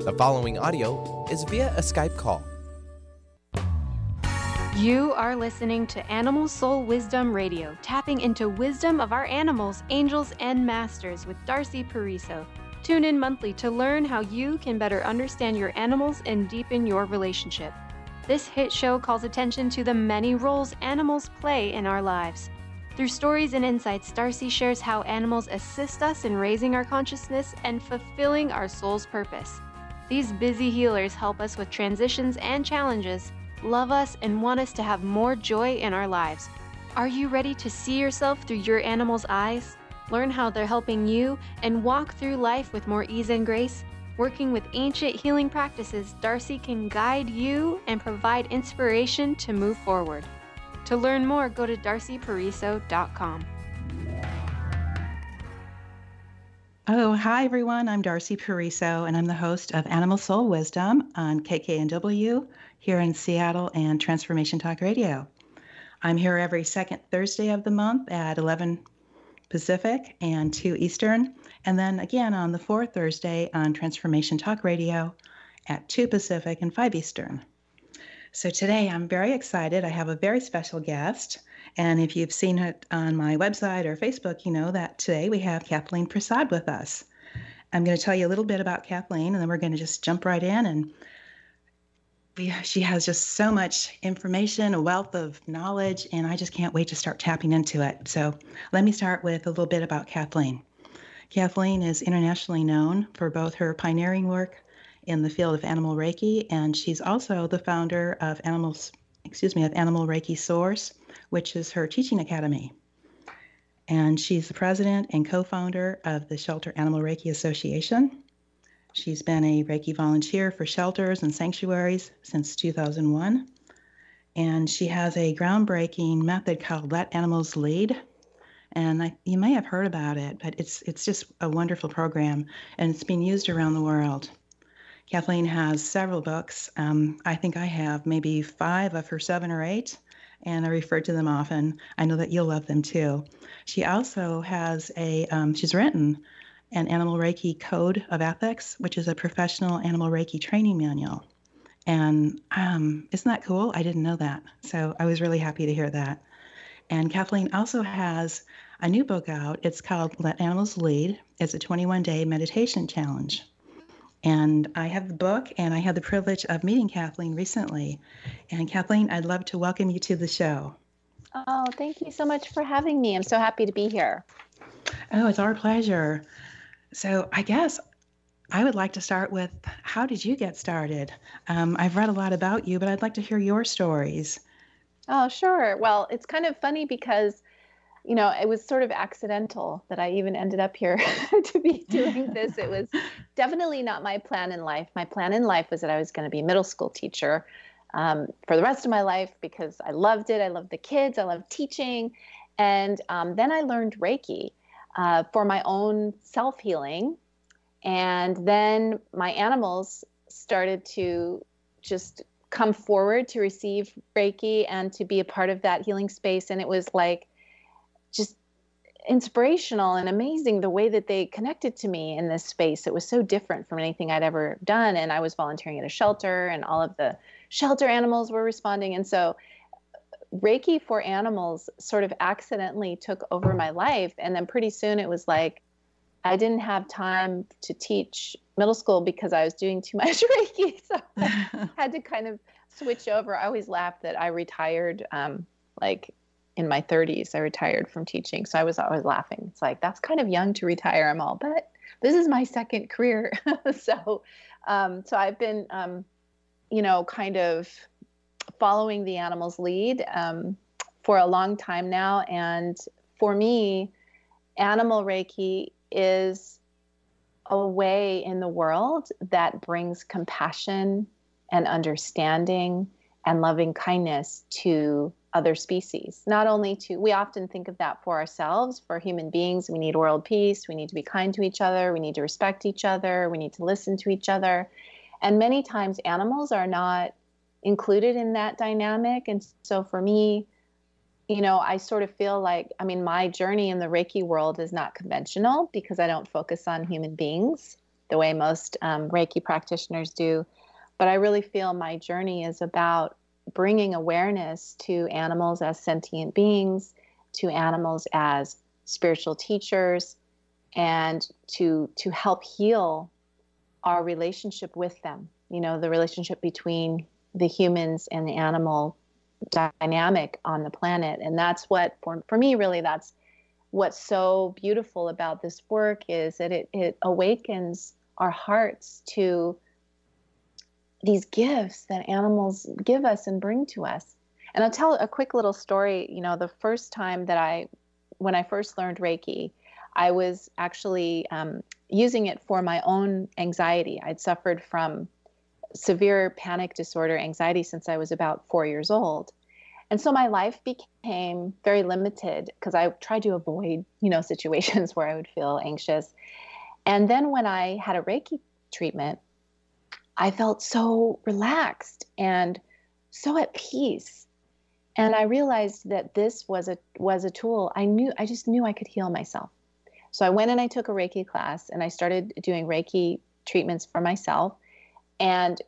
The following audio is via a Skype call. You are listening to Animal Soul Wisdom Radio, tapping into wisdom of our animals, angels, and masters with Darcy Pariso. Tune in monthly to learn how you can better understand your animals and deepen your relationship. This hit show calls attention to the many roles animals play in our lives. Through stories and insights, Darcy shares how animals assist us in raising our consciousness and fulfilling our soul's purpose. These busy healers help us with transitions and challenges, love us, and want us to have more joy in our lives. Are you ready to see yourself through your animal's eyes? Learn how they're helping you and walk through life with more ease and grace? Working with ancient healing practices, Darcy can guide you and provide inspiration to move forward. To learn more, go to darcypariso.com. Oh, hi everyone. I'm Darcy Pariso, and I'm the host of Animal Soul Wisdom on KKNW here in Seattle and Transformation Talk Radio. I'm here every second Thursday of the month at 11 Pacific and 2 Eastern, and then again on the fourth Thursday on Transformation Talk Radio at 2 Pacific and 5 Eastern. So today I'm very excited. I have a very special guest. And if you've seen it on my website or Facebook, you know that today we have Kathleen Prasad with us. I'm going to tell you a little bit about Kathleen, and then we're going to just jump right in. And we, she has just so much information, a wealth of knowledge, and I just can't wait to start tapping into it. So let me start with a little bit about Kathleen. Kathleen is internationally known for both her pioneering work in the field of animal Reiki, and she's also the founder of Animals, excuse me, of Animal Reiki Source, which is her teaching academy. And she's the president and co-founder of the Shelter Animal Reiki Association. She's been a Reiki volunteer for shelters and sanctuaries since 2001. And she has a groundbreaking method called Let Animals Lead. And I, you may have heard about it, but it's it's just a wonderful program, and it's being used around the world. Kathleen has several books. Um, I think I have maybe five of her seven or eight, and I refer to them often. I know that you'll love them too. She also has a, um, she's written an Animal Reiki Code of Ethics, which is a professional Animal Reiki training manual. And um, isn't that cool? I didn't know that. So I was really happy to hear that. And Kathleen also has a new book out. It's called Let Animals Lead. It's a 21 day meditation challenge. And I have the book, and I had the privilege of meeting Kathleen recently. And Kathleen, I'd love to welcome you to the show. Oh, thank you so much for having me. I'm so happy to be here. Oh, it's our pleasure. So, I guess I would like to start with how did you get started? Um, I've read a lot about you, but I'd like to hear your stories. Oh, sure. Well, it's kind of funny because you know, it was sort of accidental that I even ended up here to be doing this. It was definitely not my plan in life. My plan in life was that I was going to be a middle school teacher um, for the rest of my life because I loved it. I loved the kids. I loved teaching. And um, then I learned Reiki uh, for my own self healing. And then my animals started to just come forward to receive Reiki and to be a part of that healing space. And it was like, just inspirational and amazing the way that they connected to me in this space. It was so different from anything I'd ever done. And I was volunteering at a shelter, and all of the shelter animals were responding. And so Reiki for animals sort of accidentally took over my life. And then pretty soon it was like, I didn't have time to teach middle school because I was doing too much Reiki. So I had to kind of switch over. I always laugh that I retired um, like in my 30s. I retired from teaching. So I was always laughing. It's like, that's kind of young to retire. I'm all, but this is my second career. so, um, so I've been, um, you know, kind of following the animals lead um, for a long time now. And for me, animal Reiki is a way in the world that brings compassion and understanding and loving kindness to other species. Not only to, we often think of that for ourselves, for human beings. We need world peace. We need to be kind to each other. We need to respect each other. We need to listen to each other. And many times animals are not included in that dynamic. And so for me, you know, I sort of feel like, I mean, my journey in the Reiki world is not conventional because I don't focus on human beings. the way most um, Reiki practitioners do. But I really feel my journey is about bringing awareness to animals as sentient beings, to animals as spiritual teachers, and to to help heal our relationship with them. You know, the relationship between the humans and the animal dynamic on the planet. And that's what for, for me really that's what's so beautiful about this work is that it, it awakens our hearts to these gifts that animals give us and bring to us. And I'll tell a quick little story. You know, the first time that I, when I first learned Reiki, I was actually um, using it for my own anxiety. I'd suffered from severe panic disorder, anxiety, since I was about four years old. And so my life became very limited because I tried to avoid, you know, situations where I would feel anxious. And then when I had a Reiki treatment, I felt so relaxed and so at peace. And I realized that this was a was a tool. I knew I just knew I could heal myself. So I went and I took a Reiki class and I started doing Reiki treatments for myself. And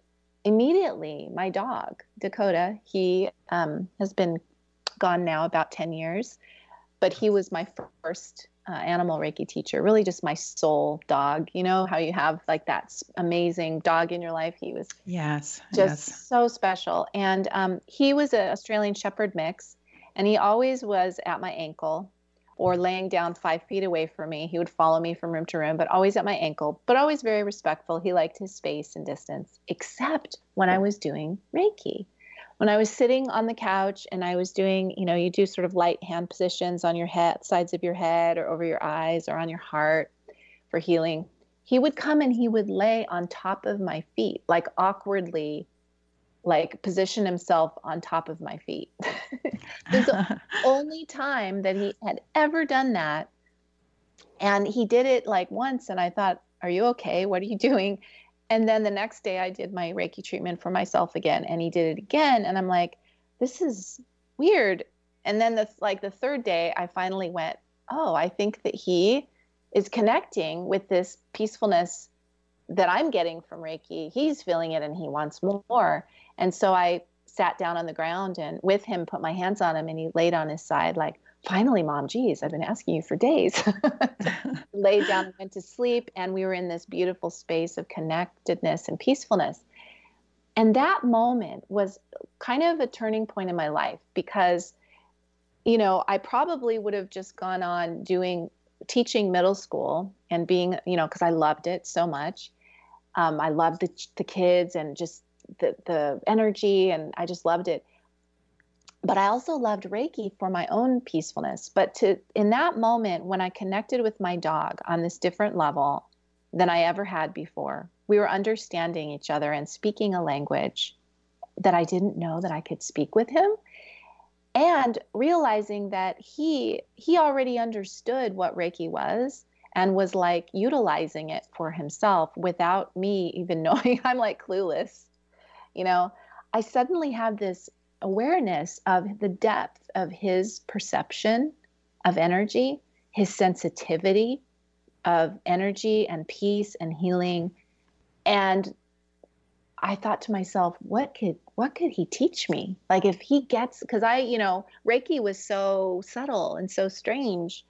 immediately, my dog, Dakota, he um, has been gone now about 10 years, but he was my first uh, animal Reiki teacher, really just my soul dog. You know how you have like that amazing dog in your life? He was yes, just yes. so special. And um, he was an Australian Shepherd mix, and he always was at my ankle or laying down five feet away from me. He would follow me from room to room, but always at my ankle, but always very respectful. He liked his space and distance, except when I was doing Reiki. When I was sitting on the couch and I was doing, you know, you do sort of light hand positions on your head, sides of your head, or over your eyes, or on your heart for healing. He would come and he would lay on top of my feet, like awkwardly like position himself on top of my feet. it's the only time that he had ever done that. And he did it like once, and I thought, Are you okay? What are you doing? And then the next day, I did my Reiki treatment for myself again, and he did it again. And I'm like, This is weird. And then the like the third day, I finally went, Oh, I think that he is connecting with this peacefulness that I'm getting from Reiki. He's feeling it and he wants more. And so I sat down on the ground and with him put my hands on him and he laid on his side like finally mom geez i've been asking you for days. Laid down and went to sleep and we were in this beautiful space of connectedness and peacefulness. And that moment was kind of a turning point in my life because you know i probably would have just gone on doing teaching middle school and being you know because i loved it so much. Um, i loved the, the kids and just the the energy and I just loved it. But I also loved Reiki for my own peacefulness. But to in that moment when I connected with my dog on this different level than I ever had before, we were understanding each other and speaking a language that I didn't know that I could speak with him and realizing that he he already understood what reiki was and was like utilizing it for himself without me even knowing i'm like clueless you know, I suddenly have this awareness of the depth of his perception of energy, his sensitivity of energy and peace and healing. And I thought to myself, what could what could he teach me? Like if he gets because I, you know, Reiki was so subtle and so strange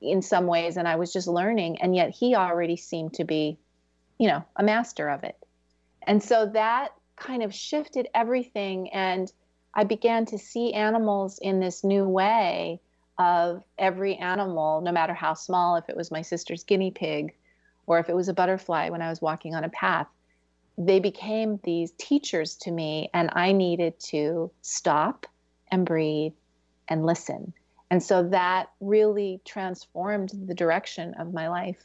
in some ways and I was just learning and yet he already seemed to be, you know, a master of it. And so that kind of shifted everything and I began to see animals in this new way of every animal, no matter how small, if it was my sister's guinea pig or if it was a butterfly when I was walking on a path, they became these teachers to me, and I needed to stop and breathe and listen. And so that really transformed the direction of my life.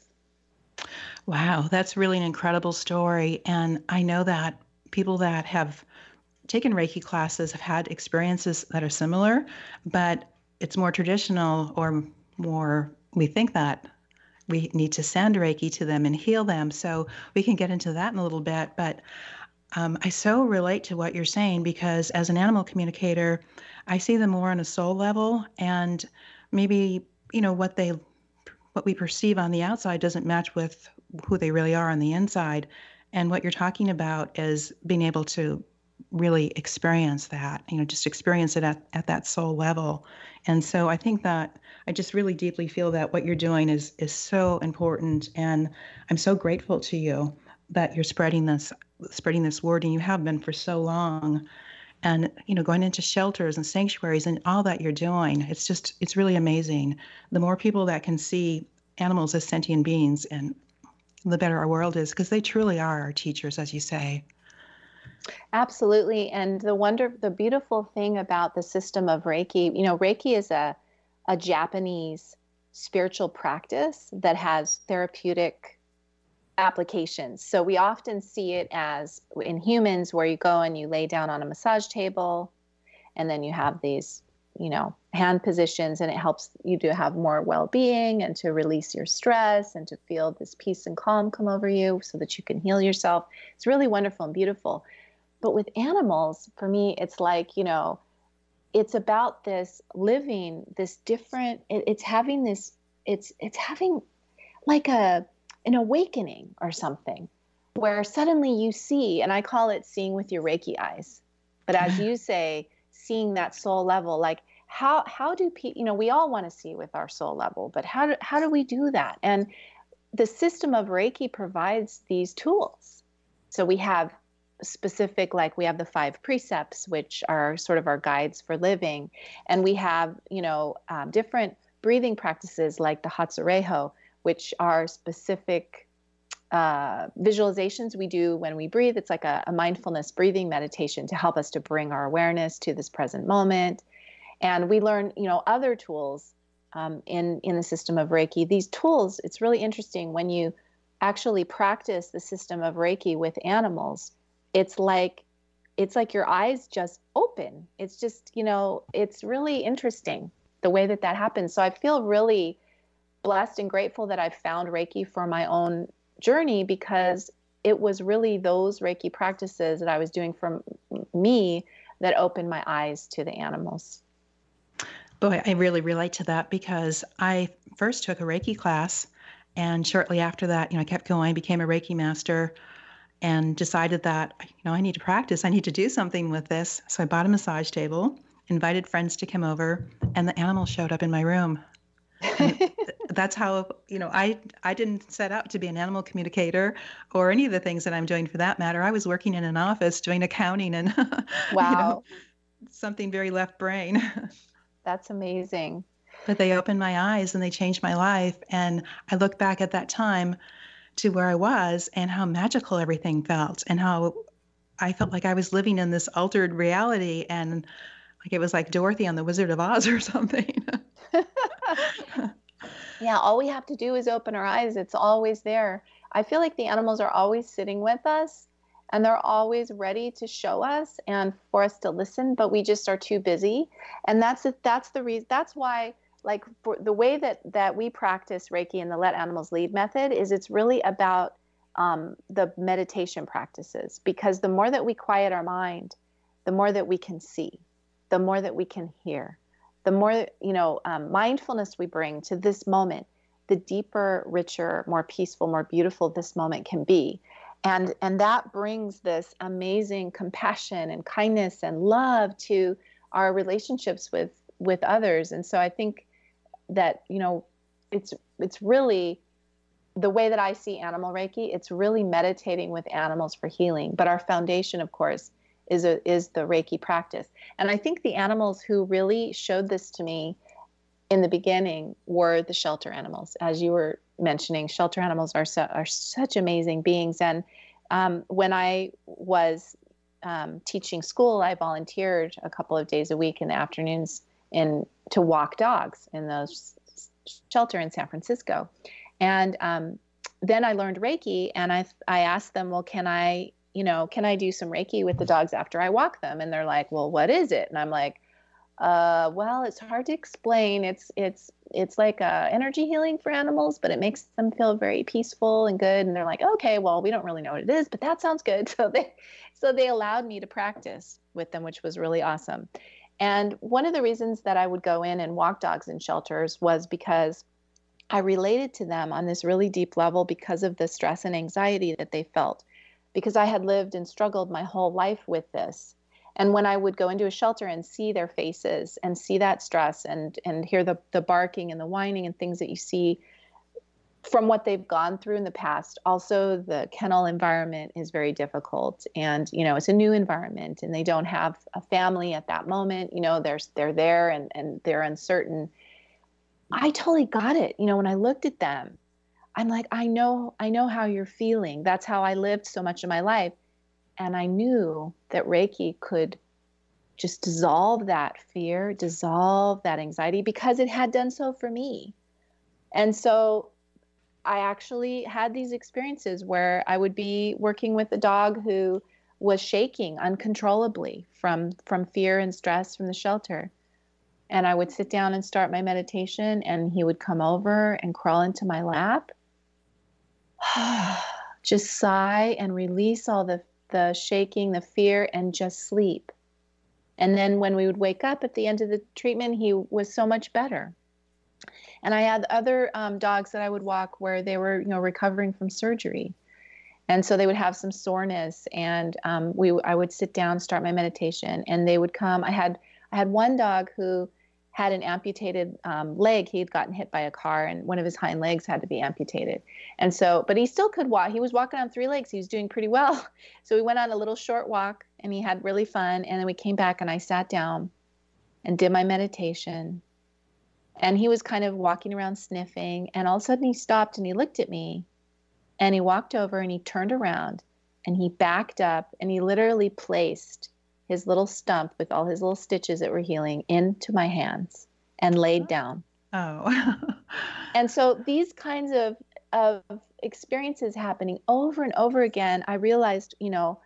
Wow, that's really an incredible story. And I know that people that have taken Reiki classes have had experiences that are similar, but it's more traditional or more, we think that we need to send Reiki to them and heal them. So we can get into that in a little bit. But um, I so relate to what you're saying because as an animal communicator, I see them more on a soul level and maybe, you know, what they what we perceive on the outside doesn't match with who they really are on the inside. And what you're talking about is being able to really experience that, you know, just experience it at, at that soul level. And so I think that I just really deeply feel that what you're doing is is so important. And I'm so grateful to you that you're spreading this spreading this word and you have been for so long and you know going into shelters and sanctuaries and all that you're doing it's just it's really amazing the more people that can see animals as sentient beings and the better our world is because they truly are our teachers as you say absolutely and the wonder the beautiful thing about the system of reiki you know reiki is a a japanese spiritual practice that has therapeutic applications. So we often see it as in humans where you go and you lay down on a massage table and then you have these, you know, hand positions and it helps you to have more well-being and to release your stress and to feel this peace and calm come over you so that you can heal yourself. It's really wonderful and beautiful. But with animals, for me it's like, you know, it's about this living this different it, it's having this it's it's having like a an awakening or something where suddenly you see, and I call it seeing with your Reiki eyes. But as you say, seeing that soul level, like how how do people, you know, we all want to see with our soul level, but how do, how do we do that? And the system of Reiki provides these tools. So we have specific like we have the five precepts which are sort of our guides for living and we have you know um, different breathing practices like the hatsureiho which are specific uh, visualizations we do when we breathe. It's like a, a, mindfulness breathing meditation to help us to bring our awareness to this present moment. And we learn, you know, other tools um, in in the system of Reiki. These tools, it's really interesting when you actually practice the system of Reiki with animals. It's like it's like your eyes just open. It's just, you know, it's really interesting the way that that happens. So I feel really blessed and grateful that I found Reiki for my own journey because it was really those Reiki practices that I was doing for me that opened my eyes to the animals. Boy, I really relate to that because I first took a Reiki class and shortly after that, you know, I kept going, became a Reiki master and decided that, you know, I need to practice. I need to do something with this. So I bought a massage table, invited friends to come over, and the animals showed up in my room. that's how you know i i didn't set out to be an animal communicator or any of the things that i'm doing for that matter i was working in an office doing accounting and wow you know, something very left brain that's amazing but they opened my eyes and they changed my life and i look back at that time to where i was and how magical everything felt and how i felt like i was living in this altered reality and like it was like dorothy on the wizard of oz or something yeah, all we have to do is open our eyes. It's always there. I feel like the animals are always sitting with us and they're always ready to show us and for us to listen, but we just are too busy. And that's that's the reason that's why like for the way that that we practice Reiki and the let animals lead method is it's really about um, the meditation practices. Because the more that we quiet our mind, the more that we can see, the more that we can hear, the more you know um, mindfulness we bring to this moment the deeper richer more peaceful more beautiful this moment can be. And and that brings this amazing compassion and kindness and love to our relationships with with others. And so i think that you know it's it's really the way that i see animal reiki it's really meditating with animals for healing but our foundation of course is a, is the Reiki practice. And I think the animals who really showed this to me in the beginning were the shelter animals, as you were mentioning. Shelter animals are so, are such amazing beings. And um, when I was um, teaching school, I volunteered a couple of days a week in the afternoons in to walk dogs in those shelter in San Francisco. And um, then I learned Reiki, and I I asked them, well, can I you know, can I do some Reiki with the dogs after I walk them? And they're like, well, what is it? And I'm like, uh, well, it's hard to explain. It's it's it's like uh, energy healing for animals, but it makes them feel very peaceful and good. And they're like, okay, well, we don't really know what it is, but that sounds good. So they so they allowed me to practice with them, which was really awesome. And one of the reasons that I would go in and walk dogs in shelters was because I related to them on this really deep level because of the stress and anxiety that they felt, because I had lived and struggled my whole life with this. And when I would go into a shelter and see their faces and see that stress and and hear the the barking and the whining and things that you see from what they've gone through in the past also the kennel environment is very difficult. And you know it's a new environment and they don't have a family at that moment. You know they're they're there and and they're uncertain. I totally got it. You know when i looked at them i'm like i know i know how you're feeling. That's how i lived so much of my life. And i knew that reiki could just dissolve that fear dissolve that anxiety because it had done so for me. And so I actually had these experiences where I would be working with a dog who was shaking uncontrollably from from fear and stress from the shelter. And I would sit down and start my meditation and he would come over and crawl into my lap. just sigh and release all the the shaking, the fear and just sleep. And then when we would wake up at the end of the treatment, he was so much better. And I had other um, dogs that I would walk where they were, you know, recovering from surgery, and so they would have some soreness. And um, we, I would sit down, start my meditation, and they would come. I had, I had one dog who had an amputated um, leg. He had gotten hit by a car, and one of his hind legs had to be amputated. And so, but he still could walk. He was walking on three legs. He was doing pretty well. So we went on a little short walk, and he had really fun. And then we came back, and I sat down and did my meditation and he was kind of walking around sniffing. And all of a sudden he stopped and he looked at me and he walked over and he turned around and he backed up and he literally placed his little stump with all his little stitches that were healing into my hands and laid down. Oh. and so these kinds of of experiences happening over and over again, I realized, you know,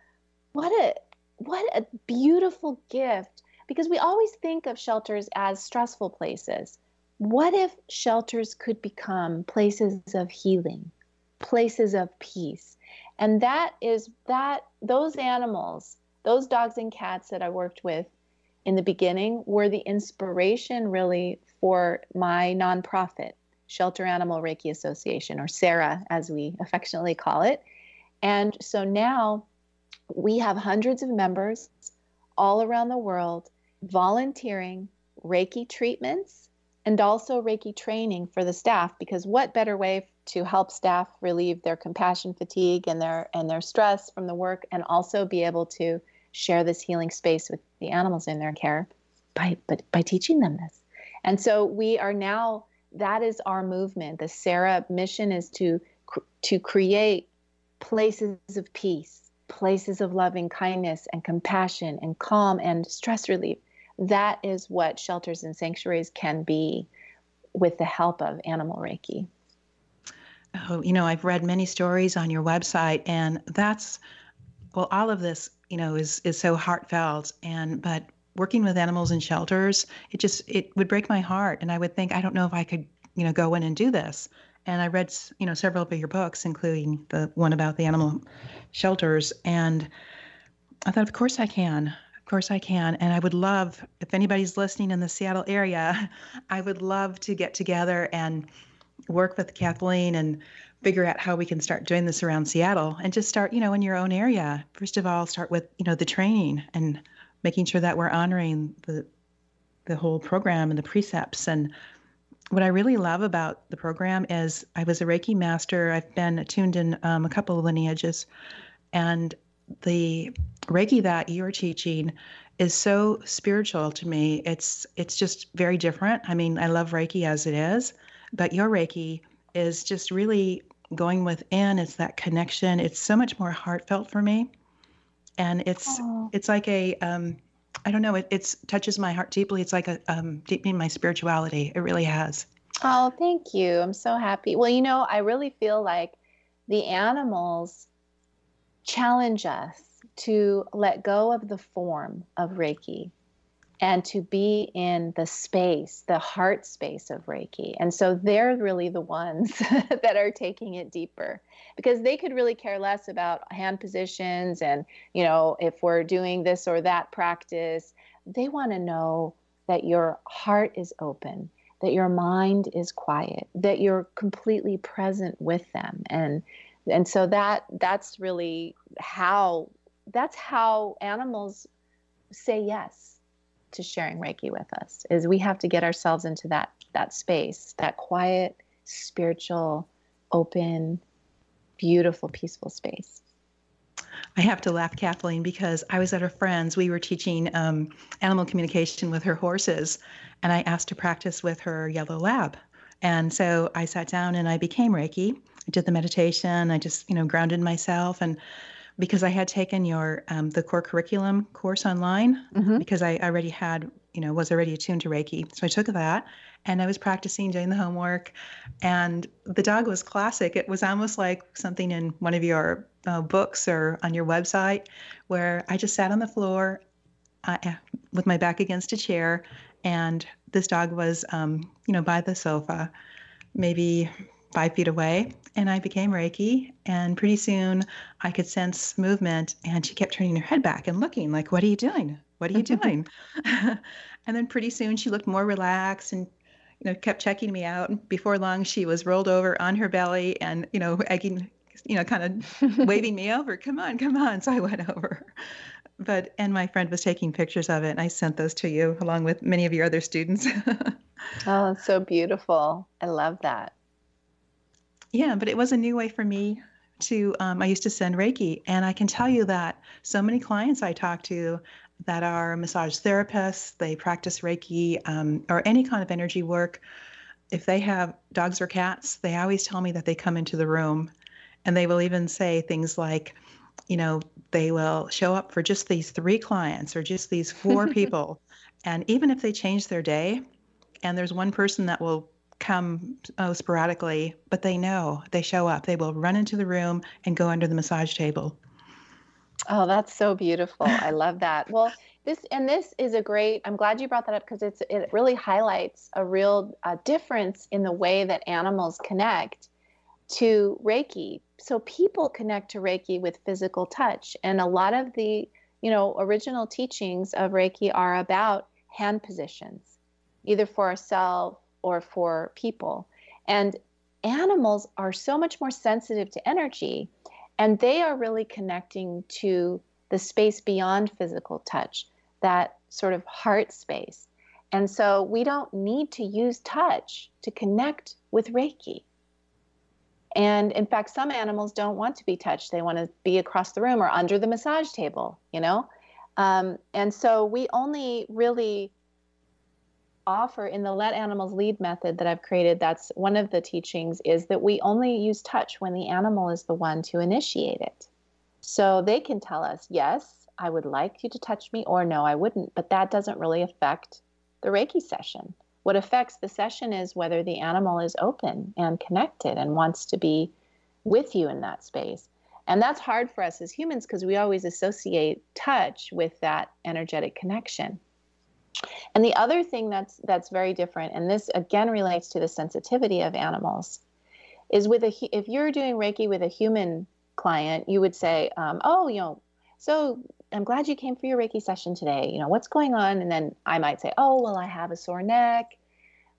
what a what a beautiful gift because we always think of shelters as stressful places what if shelters could become places of healing, places of peace? And that is that those animals, those dogs and cats that I worked with in the beginning were the inspiration really for my nonprofit, Shelter Animal Reiki Association, or SARA as we affectionately call it. And so now we have hundreds of members all around the world volunteering Reiki treatments and also Reiki training for the staff because what better way to help staff relieve their compassion fatigue and their and their stress from the work and also be able to share this healing space with the animals in their care by but by teaching them this. And so we are now that is our movement. The SARA mission is to to create places of peace, places of loving kindness and compassion and calm and stress relief that is what shelters and sanctuaries can be with the help of animal Reiki. Oh, you know, I've read many stories on your website, and that's well, all of this, you know, is is so heartfelt. And but working with animals in shelters, it just it would break my heart, and I would think, I don't know if I could, you know, go in and do this. And I read, you know, several of your books, including the one about the animal shelters, and I thought, of course I can course I can. And I would love, if anybody's listening in the Seattle area, I would love to get together and work with Kathleen and figure out how we can start doing this around Seattle and just start, you know, in your own area. First of all, start with, you know, the training and making sure that we're honoring the the whole program and the precepts and what I really love about the program is I was a Reiki master. I've been attuned in um, a couple of lineages, and the Reiki that you're teaching is so spiritual to me. It's it's just very different. I mean, I love Reiki as it is, but your Reiki is just really going within. It's that connection. It's so much more heartfelt for me, and it's Aww. it's like a um, I don't know. It it's touches my heart deeply. It's like a um, deepening my spirituality. It really has. Oh, thank you. I'm so happy. Well, you know, I really feel like the animals challenge us to let go of the form of Reiki and to be in the space, the heart space of Reiki. And so they're really the ones that are taking it deeper because they could really care less about hand positions and, you know, if we're doing this or that practice. They want to know that your heart is open, that your mind is quiet, that you're completely present with them. And and so that that's really how that's how animals say yes to sharing Reiki with us is we have to get ourselves into that that space, that quiet, spiritual, open, beautiful, peaceful space. I have to laugh, Kathleen, because I was at a friend's. We were teaching um, animal communication with her horses, and I asked to practice with her yellow lab. And so I sat down and I became Reiki. I did the meditation. I just, you know, grounded myself. And because I had taken your um, the core curriculum course online, mm-hmm. because I already had, you know, was already attuned to Reiki. So I took that and I was practicing doing the homework. And the dog was classic. It was almost like something in one of your uh, books or on your website where I just sat on the floor uh, with my back against a chair, and this dog was, um, you know, by the sofa, maybe five feet away, and I became Reiki. And pretty soon I could sense movement, and she kept turning her head back and looking like, "What are you doing? What are you doing?" and then pretty soon she looked more relaxed and you know, kept checking me out. And before long, she was rolled over on her belly and, you know, egging, you know, kind of waving me over. Come on, come on. So I went over. But, and my friend was taking pictures of it. And I sent those to you along with many of your other students. oh, so beautiful. I love that. Yeah, but it was a new way for me to, um, I used to send Reiki. And I can tell you that so many clients I talk to, that are massage therapists, they practice Reiki um, or any kind of energy work. If they have dogs or cats, they always tell me that they come into the room and they will even say things like, you know, they will show up for just these three clients or just these four people. And even if they change their day and there's one person that will come oh, sporadically, but they know they show up, they will run into the room and go under the massage table. Oh, that's so beautiful. I love that. Well, this and this is a great. I'm glad you brought that up because it's it really highlights a real uh, difference in the way that animals connect to Reiki. So people connect to Reiki with physical touch, and a lot of the you know original teachings of Reiki are about hand positions, either for ourselves or for people. And animals are so much more sensitive to energy and they are really connecting to the space beyond physical touch, that sort of heart space. And so we don't need to use touch to connect with Reiki. And in fact, some animals don't want to be touched. They want to be across the room or under the massage table, you know? Um, and so we only really offer in the let animals lead method that I've created, that's one of the teachings is that we only use touch when the animal is the one to initiate it. So they can tell us, yes, I would like you to touch me, or no, I wouldn't. But that doesn't really affect the Reiki session. What affects the session is whether the animal is open and connected and wants to be with you in that space. And that's hard for us as humans because we always associate touch with that energetic connection. And the other thing that's that's very different, and this again relates to the sensitivity of animals, is with a if you're doing Reiki with a human client, you would say, um, "Oh, you know, so I'm glad you came for your Reiki session today. You know, what's going on?" And then I might say, "Oh, well, I have a sore neck."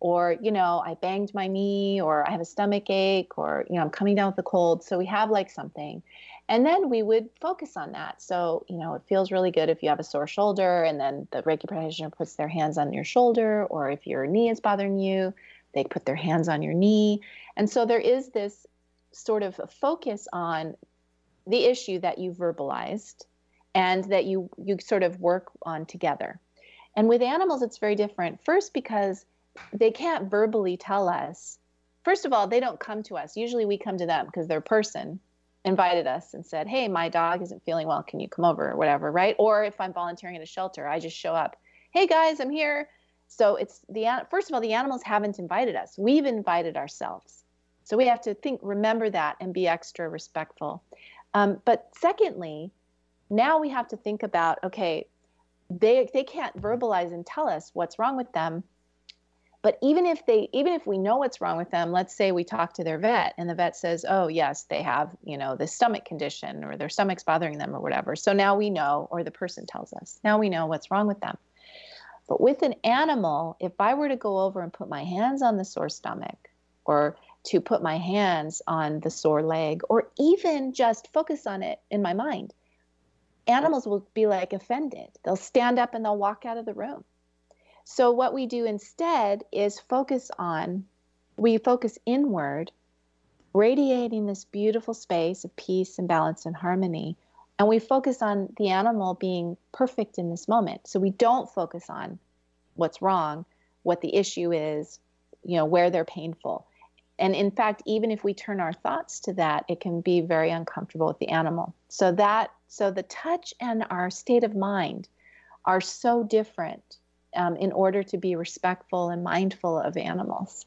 Or, you know, I banged my knee, or I have a stomach ache, or, you know, I'm coming down with a cold. So we have like something. And then we would focus on that. So, you know, it feels really good if you have a sore shoulder and then the Reiki practitioner puts their hands on your shoulder, or if your knee is bothering you, they put their hands on your knee. And so there is this sort of focus on the issue that you verbalized and that you you sort of work on together. And with animals it's very different. First because they can't verbally tell us. First of all, they don't come to us. Usually we come to them because they're person invited us and said, Hey, my dog isn't feeling well. Can you come over or whatever? Right. Or if I'm volunteering at a shelter, I just show up. Hey, guys, I'm here. So it's the, first of all, the animals haven't invited us. We've invited ourselves. So we have to think, remember that and be extra respectful. Um, but secondly, now we have to think about okay, they, they can't verbalize and tell us what's wrong with them but even if they even if we know what's wrong with them let's say we talk to their vet and the vet says oh yes they have you know this stomach condition or their stomach's bothering them or whatever so now we know or the person tells us now we know what's wrong with them But with an animal, if I were to go over and put my hands on the sore stomach or to put my hands on the sore leg or even just focus on it in my mind, animals will be like offended. They'll stand up and they'll walk out of the room. So, what we do instead is focus on, we focus inward, radiating this beautiful space of peace and balance and harmony. And we focus on the animal being perfect in this moment. So, we don't focus on what's wrong, what the issue is, you know, where they're painful. And in fact, even if we turn our thoughts to that, it can be very uncomfortable with the animal. So that so the touch and our state of mind are so different um, in order to be respectful and mindful of animals.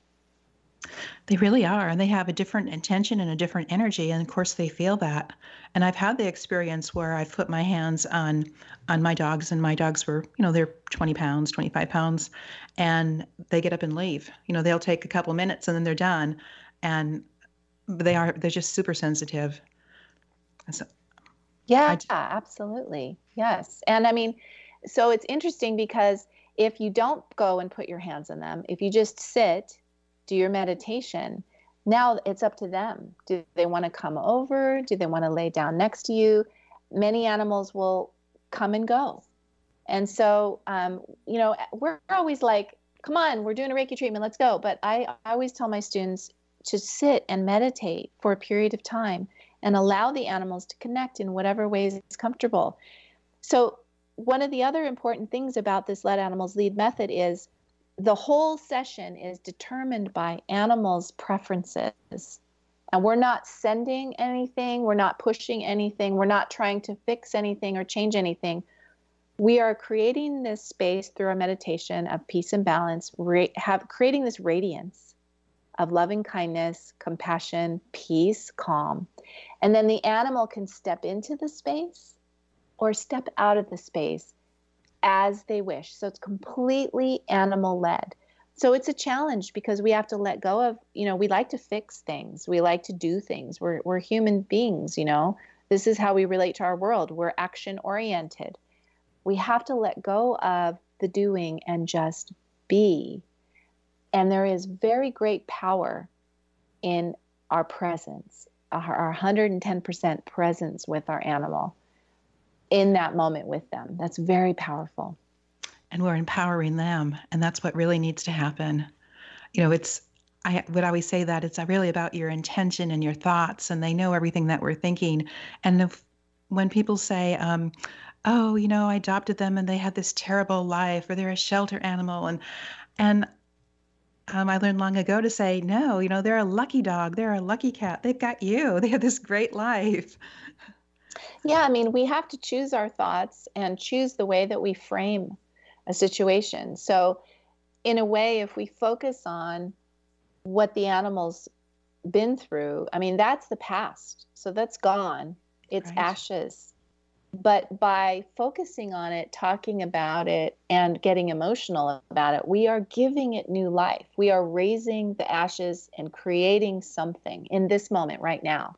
They really are. And they have a different intention and a different energy. And of course, they feel that. And I've had the experience where I've put my hands on on my dogs, and my dogs were, you know, they're 20 pounds, 25 pounds, and they get up and leave. You know, they'll take a couple minutes and then they're done. And they are, they're just super sensitive. So, yeah, absolutely. Yes. And I mean, so it's interesting because if you don't go and put your hands on them, if you just sit, do your meditation, now it's up to them. Do they want to come over? Do they want to lay down next to you? Many animals will come and go. And so, um, you know, we're always like, come on, we're doing a Reiki treatment, let's go. But I, I always tell my students to sit and meditate for a period of time and allow the animals to connect in whatever ways it's comfortable. So, one of the other important things about this let animals lead method is the whole session is determined by animals' preferences. And we're not sending anything, we're not pushing anything, we're not trying to fix anything or change anything. We are creating this space through our meditation of peace and balance, have creating this radiance of loving kindness, compassion, peace, calm. And then the animal can step into the space or step out of the space as they wish. So it's completely animal led. So it's a challenge because we have to let go of, you know, we like to fix things. We like to do things. We're, we're human beings, you know. This is how we relate to our world. We're action oriented. We have to let go of the doing and just be. And there is very great power in our presence, our, our 110% presence with our animal in that moment with them. That's very powerful. And we're empowering them. And that's what really needs to happen. You know, it's, I would always say that it's really about your intention and your thoughts, and they know everything that we're thinking. And if, when people say, um, oh, you know, I adopted them and they had this terrible life, or they're a shelter animal, and, and, um, I learned long ago to say, no, you know, they're a lucky dog. They're a lucky cat. They've got you. They have this great life. Yeah, I mean, we have to choose our thoughts and choose the way that we frame a situation. So, in a way, if we focus on what the animal's been through, I mean, that's the past. So that's gone, it's right. ashes. But by focusing on it, talking about it, and getting emotional about it, we are giving it new life. We are raising the ashes and creating something in this moment right now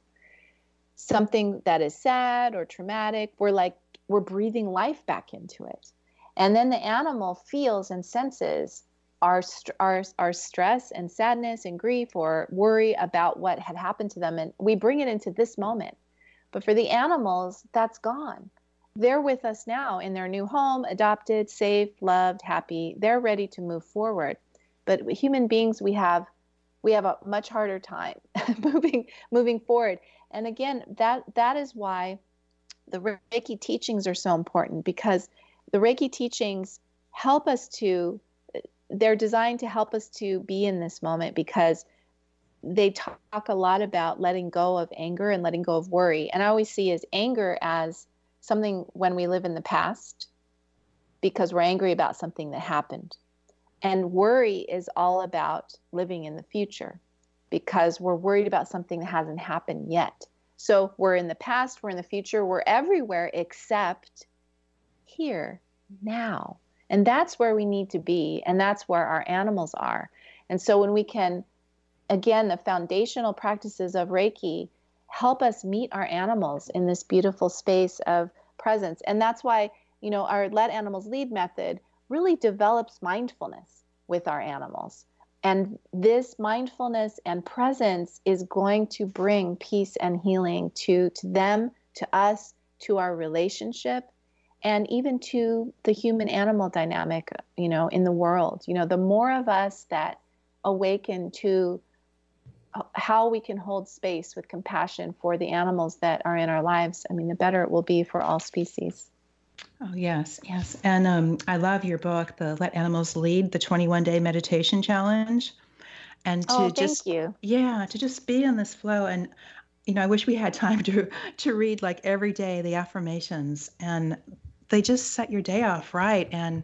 something that is sad or traumatic, we're like, we're breathing life back into it. And then the animal feels and senses our, our, our stress and sadness and grief or worry about what had happened to them. And we bring it into this moment. But for the animals, that's gone. They're with us now in their new home, adopted, safe, loved, happy. They're ready to move forward. But human beings, we have we have a much harder time moving moving forward and again, that that is why the Reiki teachings are so important because the Reiki teachings help us to they're designed to help us to be in this moment because they talk a lot about letting go of anger and letting go of worry. And I always see as anger as something when we live in the past because we're angry about something that happened. And worry is all about living in the future because we're worried about something that hasn't happened yet. So we're in the past, we're in the future, we're everywhere except here, now. And that's where we need to be. And that's where our animals are. And so when we can, again, the foundational practices of Reiki help us meet our animals in this beautiful space of presence. And that's why, you know, our let animals lead method really develops mindfulness with our animals. And this mindfulness and presence is going to bring peace and healing to, to them, to us, to our relationship, and even to the human animal dynamic, you know, in the world. You know, the more of us that awaken to how we can hold space with compassion for the animals that are in our lives, I mean, the better it will be for all species. Oh, yes, yes. And um, I love your book, the Let Animals Lead, the 21 day meditation challenge. And to oh, just, you. yeah, to just be in this flow. And, you know, I wish we had time to, to read like every day the affirmations and they just set your day off right. And,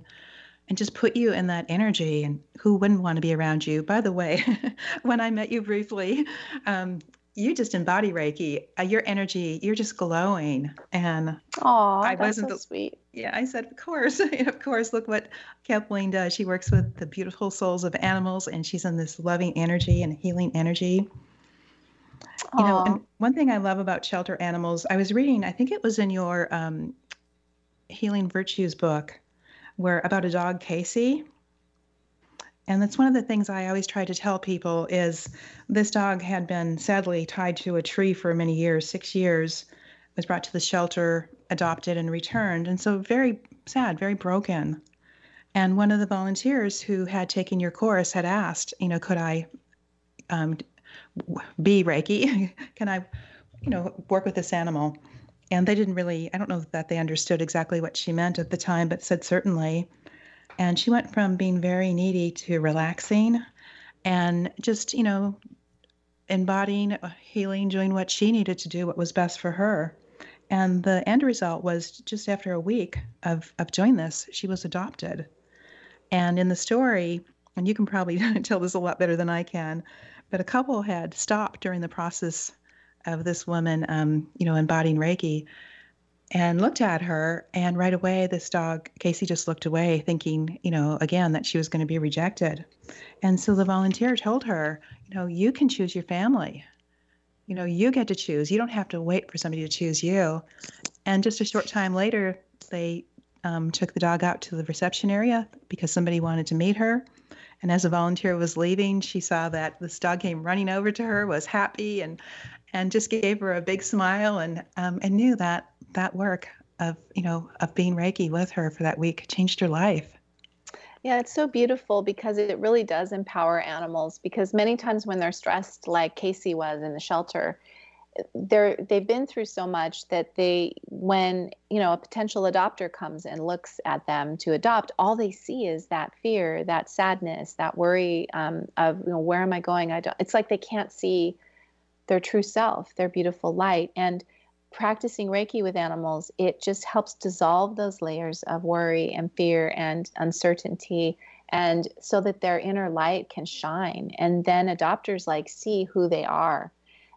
and just put you in that energy and who wouldn't want to be around you by the way when i met you briefly um, you just embody Reiki. Uh, your energy, you're just glowing. And oh, I wasn't so the, sweet. Yeah, I said, of course, of course. Look what Kathleen does. She works with the beautiful souls of animals, and she's in this loving energy and healing energy. You know, and one thing I love about shelter animals, I was reading, I think it was in your um, Healing Virtues book, where about a dog, Casey and that's one of the things I always try to tell people is this dog had been sadly tied to a tree for many years, six years, was brought to the shelter, adopted, and returned. And so very sad, very broken. And one of the volunteers who had taken your course had asked, you know, could I um, be Reiki? Can I, you know, work with this animal? And they didn't really, I don't know that they understood exactly what she meant at the time, but said certainly. And she went from being very needy to relaxing and just, you know, embodying healing, doing what she needed to do, what was best for her. And the end result was just after a week of, of doing this, she was adopted. And in the story, and you can probably tell this a lot better than I can, but a couple had stopped during the process of this woman, um, you know, embodying Reiki and looked at her. And right away, this dog, Casey, just looked away, thinking, you know, again, that she was going to be rejected. And so the volunteer told her, you know, you can choose your family. You know, you get to choose. You don't have to wait for somebody to choose you. And just a short time later, they um, took the dog out to the reception area because somebody wanted to meet her. And as the volunteer was leaving, she saw that this dog came running over to her, was happy, and and just gave her a big smile, and um, and knew that that work of you know of being reiki with her for that week changed her life. Yeah it's so beautiful because it really does empower animals because many times when they're stressed like casey was in the shelter they're they've been through so much that they when you know a potential adopter comes and looks at them to adopt all they see is that fear that sadness that worry um, of you know where am i going? I don't it's like they can't see their true self their beautiful light. And practicing Reiki with animals, it just helps dissolve those layers of worry and fear and uncertainty and so that their inner light can shine and then adopters like see who they are.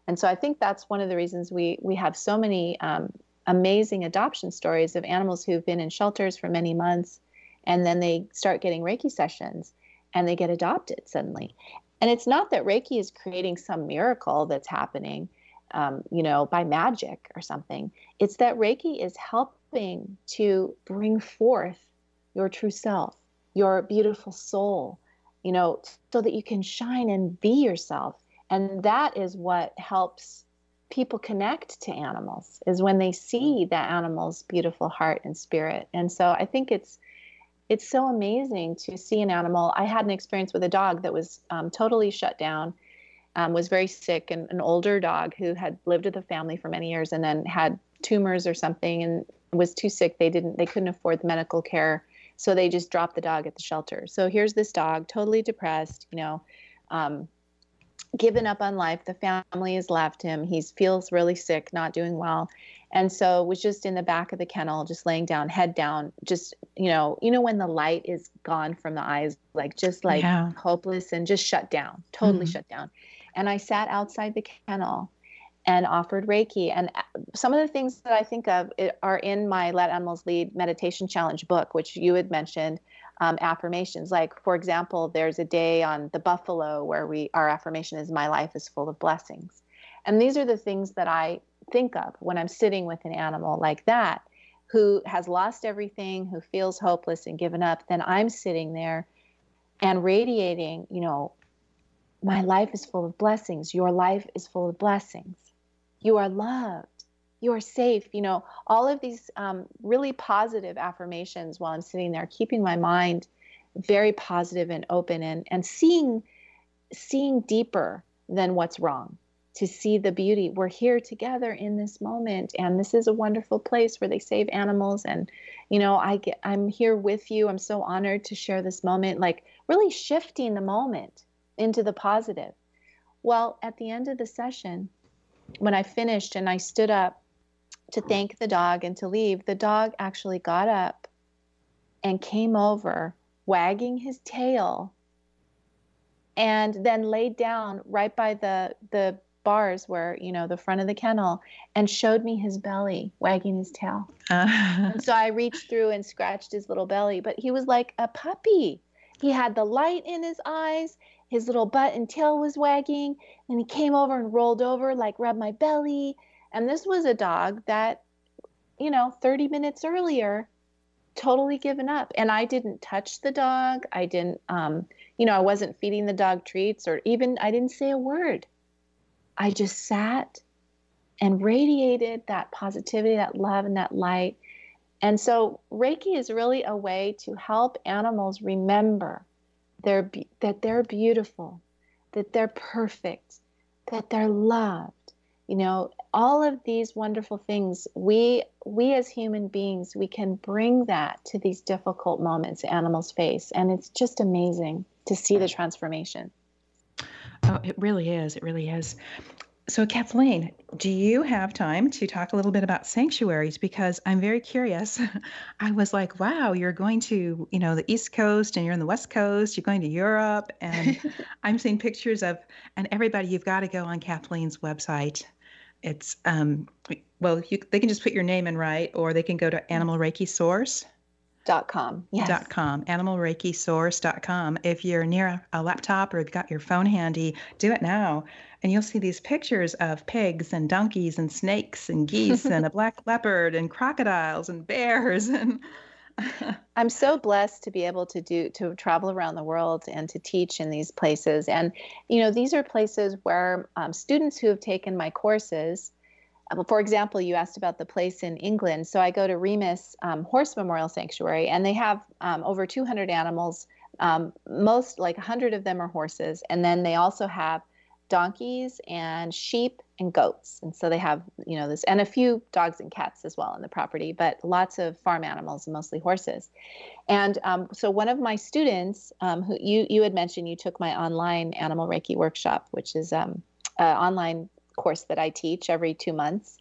And so i think that's one of the reasons we we have so many um, amazing adoption stories of animals who've been in shelters for many months and then they start getting reiki sessions and they get adopted suddenly. And it's not that reiki is creating some miracle that's happening um, you know, by magic or something. It's that Reiki is helping to bring forth your true self, your beautiful soul, you know, so that you can shine and be yourself. And that is what helps people connect to animals is when they see that animal's beautiful heart and spirit. And so I think it's it's so amazing to see an animal. I had an experience with a dog that was um, totally shut down um, was very sick and an older dog who had lived with the family for many years and then had tumors or something and was too sick. They didn't they couldn't afford the medical care so they just dropped the dog at the shelter. So here's this dog totally depressed you know um, given up on life. The family has left him. He feels really sick not doing well. And so was just in the back of the kennel just laying down head down just you know you know when the light is gone from the eyes like just like yeah. hopeless and just shut down totally mm-hmm. shut down and I sat outside the kennel and offered Reiki. And uh, some of the things that I think of are in my Let Animals Lead Meditation Challenge book, which you had mentioned. Um, affirmations, like for example, there's a day on the buffalo where we our affirmation is "My life is full of blessings," and these are the things that I think of when I'm sitting with an animal like that, who has lost everything, who feels hopeless and given up, then I'm sitting there and radiating, you know, my life is full of blessings. Your life is full of blessings. You are loved. You are safe. You know, all of these um, really positive affirmations while I'm sitting there, keeping my mind very positive and open and, and seeing seeing deeper than what's wrong to see the beauty. We're here together in this moment, and this is a wonderful place where they save animals. And you know, I get, I'm here with you. I'm so honored to share this moment. Like really shifting the moment into the positive. Well, at the end of the session, when I finished and I stood up to thank the dog and to leave, the dog actually got up and came over, wagging his tail, and then laid down right by the the bars where you know the front of the kennel and showed me his belly wagging his tail uh. and so i reached through and scratched his little belly but he was like a puppy he had the light in his eyes his little butt and tail was wagging and he came over and rolled over like rubbed my belly. And this was a dog that you know 30 minutes earlier totally given up. And i didn't touch the dog. I didn't um, you know i wasn't feeding the dog treats or even i didn't say a word. I just sat and radiated that positivity, that love, and that light. And so Reiki is really a way to help animals remember they're, that they're beautiful, that they're perfect, that they're loved. You know, all of these wonderful things, we we as human beings, we can bring that to these difficult moments animals face. And it's just amazing to see the transformation. Oh, it really is. It really is. So, Kathleen, do you have time to talk a little bit about sanctuaries? Because I'm very curious. I was like, wow, you're going to, you know, the East Coast and you're in the West Coast, you're going to Europe. And I'm seeing pictures of, and everybody, you've got to go on Kathleen's website. It's, um, well, you, they can just put your name in right, or they can go to Animal Reiki Source dot com yes. dot com animalreikisource.com if you're near a laptop or you've got your phone handy do it now and you'll see these pictures of pigs and donkeys and snakes and geese and a black leopard and crocodiles and bears and I'm so blessed to be able to do to travel around the world and to teach in these places. And you know, these are places where um, students who have taken my courses for example, you asked about the place in England. So I go to Remus um, Horse Memorial Sanctuary, and they have um, over 200 animals. Um, most, like 100 of them, are horses, and then they also have donkeys and sheep and goats. And so they have, you know, this, and a few dogs and cats as well on the property, but lots of farm animals, mostly horses. And um, so one of my students, um, who you you had mentioned, you took my online animal Reiki workshop, which is um, online course that I teach every two months.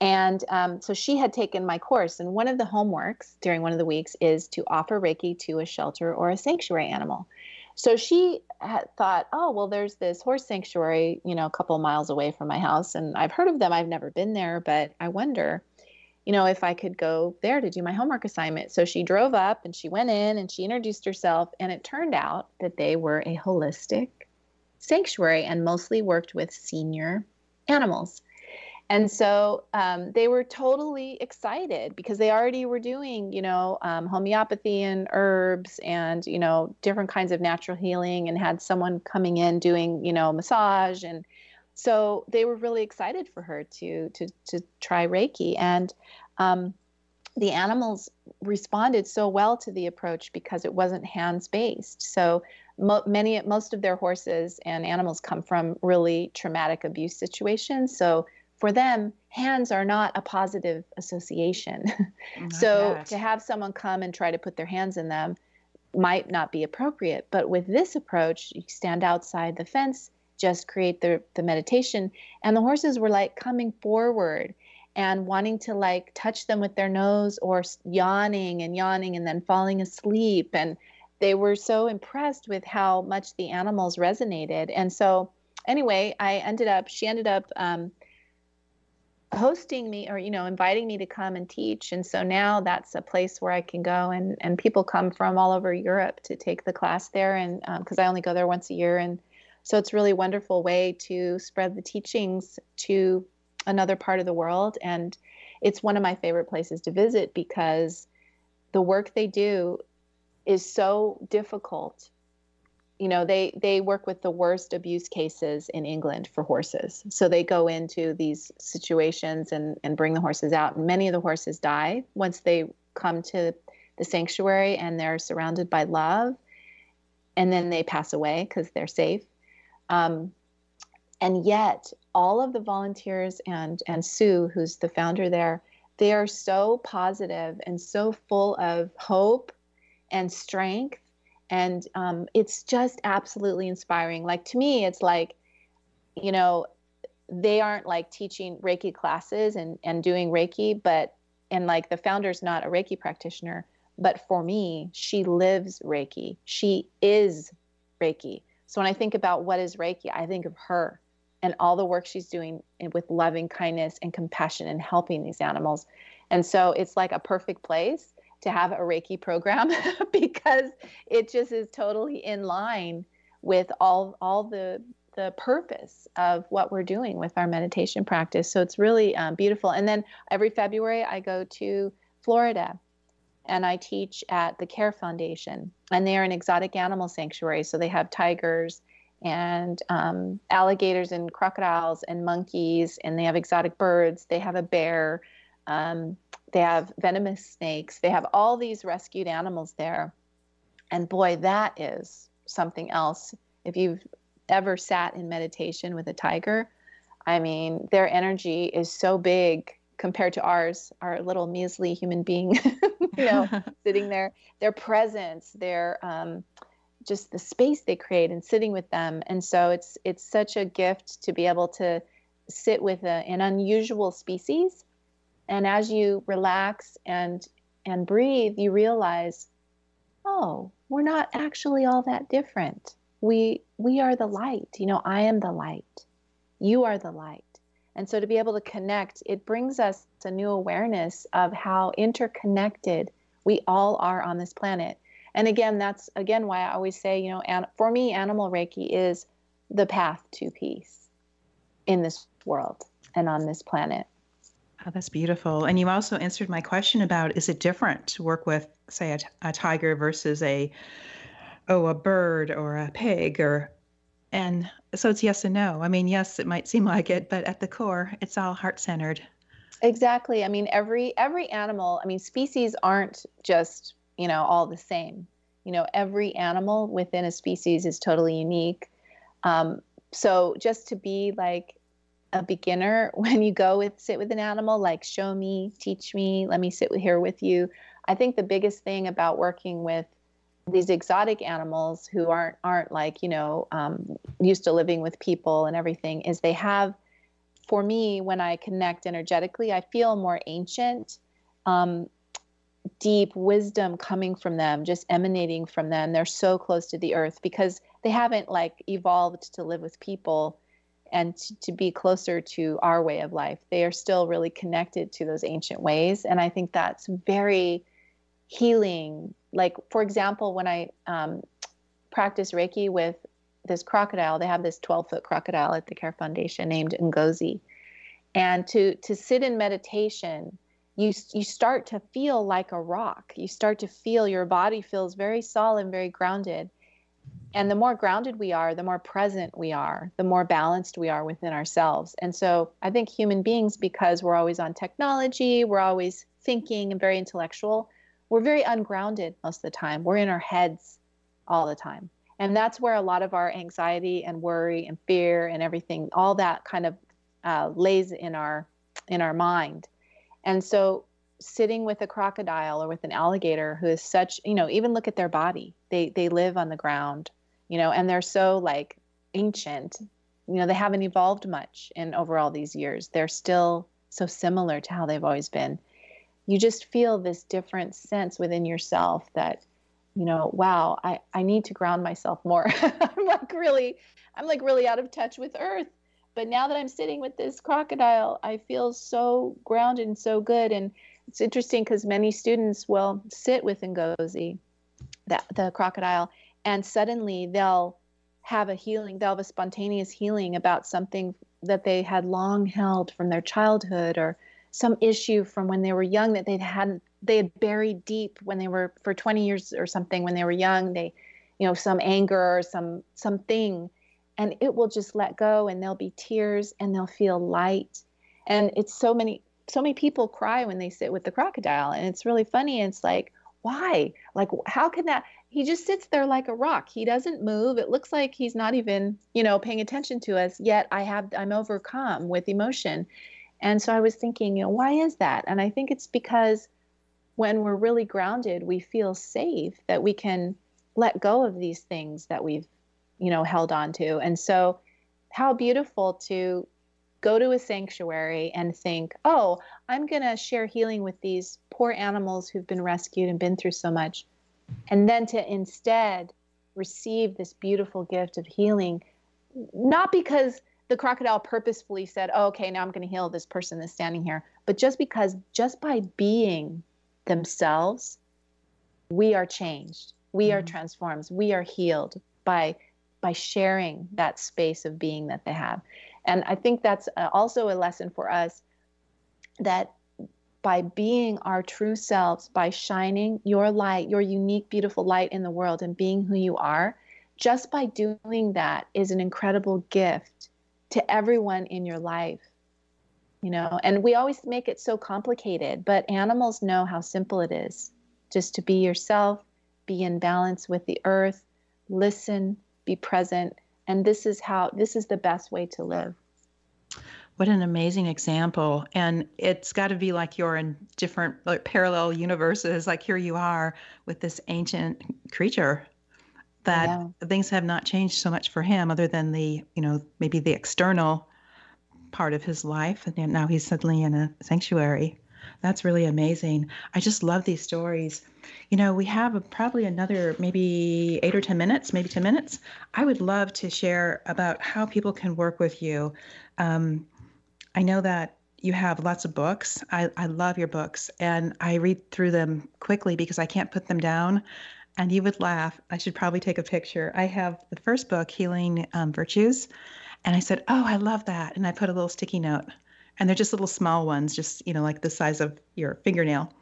And um, so she had taken my course, and one of the homeworks during one of the weeks is to offer Reiki to a shelter or a sanctuary animal. So she had thought, oh, well, there's this horse sanctuary, you know, a couple miles away from my house, and I've heard of them. I've never been there, but I wonder, you know, if I could go there to do my homework assignment. So she drove up and she went in and she introduced herself, and it turned out that they were a holistic sanctuary and mostly worked with senior animals. And so um, they were totally excited because they already were doing, you know, um, homeopathy and herbs and, you know, different kinds of natural healing and had someone coming in doing, you know, massage. And so they were really excited for her to, to, to try Reiki. And um, the animals responded so well to the approach because it wasn't hands based. So mo- many most of their horses and animals come from really traumatic abuse situations. So for them hands are not a positive association. Oh so to have someone come and try to put their hands in them might not be appropriate. But with this approach you stand outside the fence just create the, the meditation. And the horses were like coming forward and wanting to like touch them with their nose or yawning and yawning and then falling asleep. And they were so impressed with how much the animals resonated. And so, anyway, I ended up, she ended up um, hosting me or, you know, inviting me to come and teach. And so now that's a place where I can go and, and people come from all over Europe to take the class there. And because um, I only go there once a year. And so it's really wonderful way to spread the teachings to another part of the world. And it's one of my favorite places to visit because the work they do is so difficult. You know they they work with the worst abuse cases in england for horses. So they go into these situations and and bring the horses out. Many of the horses die once they come to the sanctuary and they're surrounded by love. And then they pass away because they're safe. Um, and yet all of the volunteers and and sue who's the founder there they are so positive and so full of hope and strength. And um, it's just absolutely inspiring. Like to me it's like you know they aren't like teaching reiki classes and and doing reiki but and like the founder's not a reiki practitioner but for me she lives reiki. She is reiki. So when i think about what is reiki i think of her and all the work she's doing with loving kindness and compassion and helping these animals. And so it's like a perfect place to have a Reiki program because it just is totally in line with all all the the purpose of what we're doing with our meditation practice. So it's really um, beautiful. And then every February I go to Florida and I teach at the Care Foundation, and they are an exotic animal sanctuary. So they have tigers and um, alligators and crocodiles and monkeys, and they have exotic birds. They have a bear. Um, they have venomous snakes. They have all these rescued animals there. And boy, that is something else. If you've ever sat in meditation with a tiger, I mean, their energy is so big compared to ours, our little measly human being, you know, sitting there. Their presence, their um, just the space they create and sitting with them and so it's it's such a gift to be able to sit with a, an unusual species and as you relax and and breathe you realize oh we're not actually all that different. We we are the light. You know i am the light. You are the light. And so to be able to connect it brings us a new awareness of how interconnected we all are on this planet. And again, that's again why I always say, you know, an, for me, animal Reiki is the path to peace in this world and on this planet. Oh, that's beautiful. And you also answered my question about is it different to work with, say, a, a tiger versus a oh a bird or a pig or and so it's yes and no. I mean, yes, it might seem like it, but at the core, it's all heart centered. Exactly. I mean, every every animal. I mean, species aren't just you know, all the same. You know, every animal within a species is totally unique. Um, so just to be like a beginner when you go with sit with an animal, like show me, teach me, let me sit here with you. I think the biggest thing about working with these exotic animals who aren't aren't like you know um, used to living with people and everything is they have for me when i connect energetically i feel more ancient um, deep wisdom coming from them, just emanating from them. They're so close to the earth because they haven't like evolved to live with people and to, to, be closer to our way of life. They are still really connected to those ancient ways. And I think that's very healing. Like, for example, when I um, practice Reiki with this crocodile, they have this 12 foot crocodile at the Care Foundation named Ngozi. And to, to sit in meditation, you you start to feel like a rock. You start to feel your body feels very solid very grounded. And the more grounded we are, the more present we are, the more balanced we are within ourselves. And so I think human beings, because we're always on technology, we're always thinking and very intellectual, we're very ungrounded most of the time. We're in our heads all the time. And that's where a lot of our anxiety and worry and fear and everything, all that kind of uh, lays in our in our mind. And so sitting with a crocodile or with an alligator who is such, you know, even look at their body. They they live on the ground, you know, and they're so like ancient. You know, they haven't evolved much in over all these years. They're still so similar to how they've always been. You just feel this different sense within yourself that, you know, wow, I, I need to ground myself more. I'm like really, I'm like really out of touch with earth but now that I'm sitting with this crocodile, I feel so grounded and so good. And it's interesting because many students will sit with Ngozi, the, the crocodile, and suddenly they'll have a healing, they'll have a spontaneous healing about something that they had long held from their childhood or some issue from when they were young that they'd had they had buried deep when they were for 20 years or something when they were young. They you know some anger or some something. And it will just let go and there'll be tears and they'll feel light. And it's so many so many people cry when they sit with the crocodile and it's really funny it's like why? Like how can that he just sits there like a rock. He doesn't move. It looks like he's not even you know paying attention to us yet i have i'm overcome with emotion. And so i was thinking you know why is that? And i think it's because when we're really grounded we feel safe that we can let go of these things that we've you know held on to. And so how beautiful to go to a sanctuary and think oh i'm going to share healing with these poor animals who've been rescued and been through so much and then to instead receive this beautiful gift of healing not because the crocodile purposefully said oh, okay now i'm going to heal this person that's standing here but just because just by being themselves we are changed we mm-hmm. are transformed we are healed by by sharing that space of being that they have. And I think that's uh, also a lesson for us that by being our true selves, by shining your light, your unique, beautiful light in the world, and being who you are, just by doing that is an incredible gift to everyone in your life. You know, and we always make it so complicated, but animals know how simple it is just to be yourself, be in balance with the earth, listen, be present and this is how this is the best way to live. What an amazing example. And it's got to be like you're in different like parallel universes like here you are with this ancient creature that yeah. things have not changed so much for him other than the you know maybe the external part of his life. And now he's suddenly in a sanctuary that's really amazing i just love these stories you know, we have a, probably another maybe eight or 10 minutes, maybe 10 minutes. I would love to share about how people can work with you. Um, I know that you have lots of books. I, I love your books and I read through them quickly because I can't put them down. And you would laugh. I should probably take a picture. I have the first book, Healing um, Virtues. And I said, Oh, I love that. And I put a little sticky note. And they're just little small ones, just, you know, like the size of your fingernail.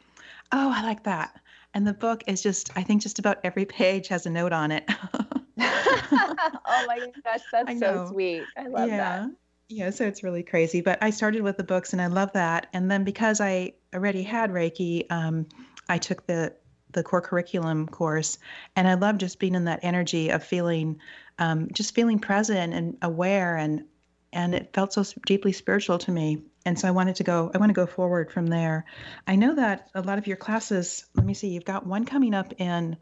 Oh, I like that. And the book is just, I think, just about every page has a note on it. oh my gosh, that's so sweet. I love yeah. that. Yeah, so it's really crazy. But I started with the books and I love that. And then because I already had Reiki, um, I took the the core curriculum course and I love just being in that energy of feeling um, just feeling present and aware and and it felt so deeply spiritual to me and so I wanted to go. I want to go forward from there. I know that a lot of your classes. Let me see. You've got one coming up in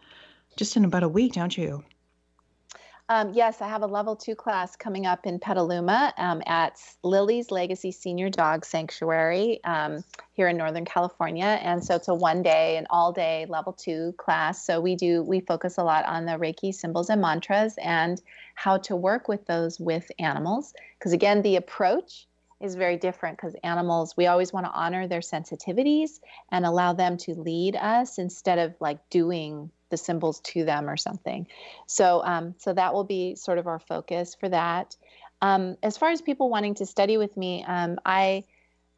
just in about a week, don't you? Um, yes, I have a level two class coming up in Petaluma um, at Lily's Legacy Senior Dog Sanctuary um, here in Northern California. And so it's a one day, and all day level two class. So we do, we focus a lot on the Reiki symbols and mantras and how to work with those with animals. Because again, the approach is very different because animals, we always want to honor their sensitivities and allow them to lead us instead of like doing the symbols to them or something. So, um, so that will be sort of our focus for that. Um, as far as people wanting to study with me, um, I,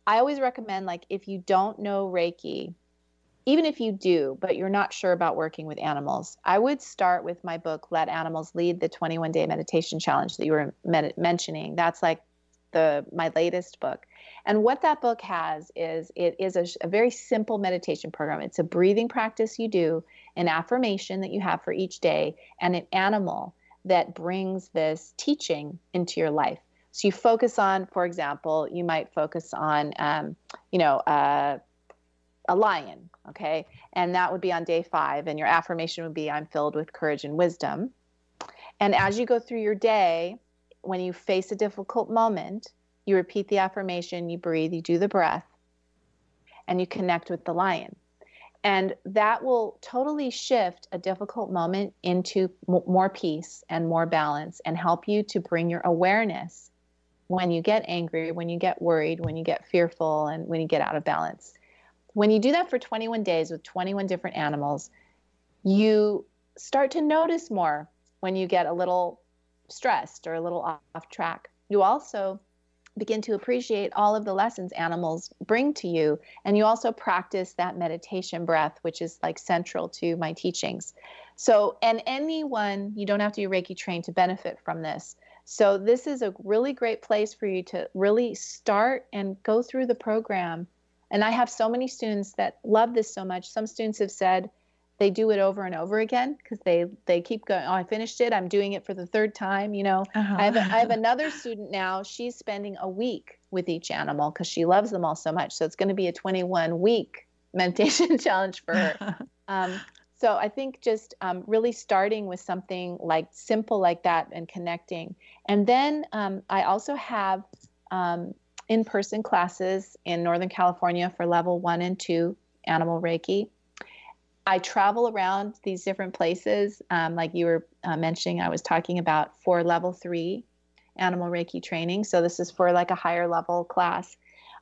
I always recommend like if you don't know Reiki, even if you do, but you're not sure about working with animals, I would start with my book, Let Animals Lead, the 21 Day Meditation Challenge that you were med- mentioning. That's like the my latest book. And what that book has is it is a, a, very simple meditation program. It's a breathing practice you do, an affirmation that you have for each day, and an animal that brings this teaching into your life. So you focus on, for example, you might focus on, um, you know, uh, a lion, okay, and that would be on day five, and your affirmation would be, "I'm filled with courage and wisdom." And as you go through your day, when you face a difficult moment, you repeat the affirmation, you breathe, you do the breath, and you connect with the lion. And that will totally shift a difficult moment into m- more peace and more balance and help you to bring your awareness when you get angry, when you get worried, when you get fearful, and when you get out of balance. When you do that for 21 days with 21 different animals, you start to notice more when you get a little stressed or a little off track. You also begin to appreciate all of the lessons animals bring to you. And you also practice that meditation breath, which is like central to my teachings. So, and anyone, you don't have to be Reiki trained to benefit from this. So, this is a really great place for you to really start and go through the program. And I have so many students that love this so much. Some students have said, they do it over and over again because they they keep going oh i finished it. I'm doing it for the third time you know? Uh-huh. I, have a, I have another student now. She's spending a week with each animal because she loves them all so much. So it's going to be a 21 week meditation challenge for her. Um, so i think just um, really starting with something like simple like that and connecting. And then um, i also have um, in-person classes in northern california for level one and two animal reiki I travel around these different places. Um, like you were uh, mentioning, I was talking about for level three animal Reiki training. So this is for like a higher level class.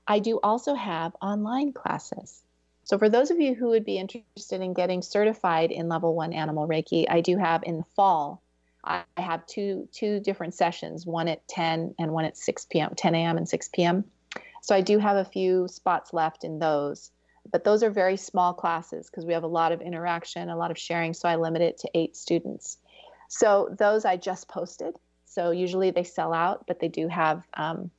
I do also have online classes. So for those of you who would be interested in getting certified in level one animal Reiki, I do have in the fall. I have two two different sessions, one at 10 and one at 6 p.m., 10 a.m. and 6 p.m. So I do have a few spots left in those but those are very small classes because we have a lot of interaction, a lot of sharing. So I limit it to eight students. So those I just posted. So usually they sell out, but they do have um,